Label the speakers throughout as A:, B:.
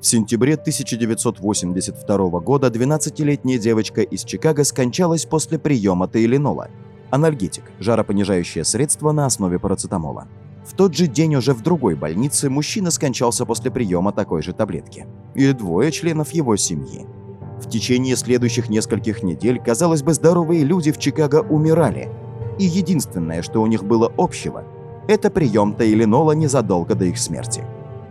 A: В сентябре 1982 года 12-летняя девочка из Чикаго скончалась после приема тейленола. Анальгетик – жаропонижающее средство на основе парацетамола. В тот же день уже в другой больнице мужчина скончался после приема такой же таблетки. И двое членов его семьи. В течение следующих нескольких недель, казалось бы, здоровые люди в Чикаго умирали. И единственное, что у них было общего – это прием тейленола незадолго до их смерти.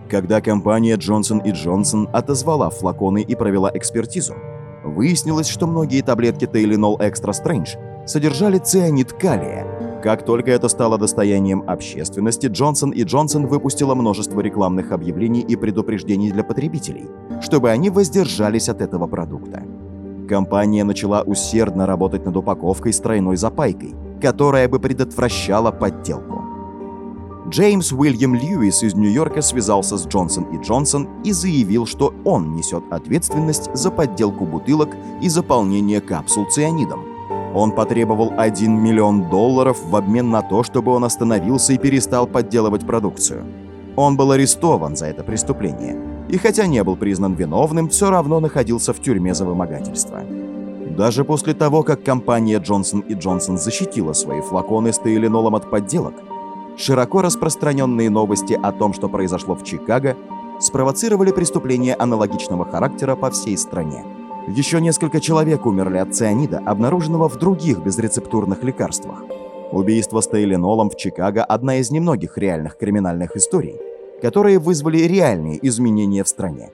A: Когда компания Johnson Johnson отозвала флаконы и провела экспертизу, выяснилось, что многие таблетки Tylenol Extra Strange содержали цианид калия. Как только это стало достоянием общественности, Johnson Johnson выпустила множество рекламных объявлений и предупреждений для потребителей, чтобы они воздержались от этого продукта. Компания начала усердно работать над упаковкой с тройной запайкой, которая бы предотвращала подделку. Джеймс Уильям Льюис из Нью-Йорка связался с Джонсон и Джонсон и заявил, что он несет ответственность за подделку бутылок и заполнение капсул цианидом. Он потребовал 1 миллион долларов в обмен на то, чтобы он остановился и перестал подделывать продукцию. Он был арестован за это преступление, и хотя не был признан виновным, все равно находился в тюрьме за вымогательство. Даже после того, как компания Джонсон и Джонсон защитила свои флаконы с тейленолом от подделок, Широко распространенные новости о том, что произошло в Чикаго, спровоцировали преступления аналогичного характера по всей стране. Еще несколько человек умерли от цианида, обнаруженного в других безрецептурных лекарствах. Убийство с Тейленолом в Чикаго – одна из немногих реальных криминальных историй, которые вызвали реальные изменения в стране.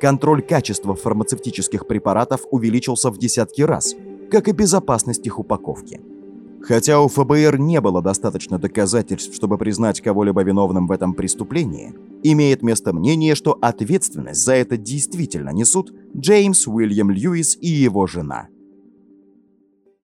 A: Контроль качества фармацевтических препаратов увеличился в десятки раз, как и безопасность их упаковки. Хотя у ФБР не было достаточно доказательств, чтобы признать кого-либо виновным в этом преступлении, имеет место мнение, что ответственность за это действительно несут Джеймс Уильям Льюис и его жена.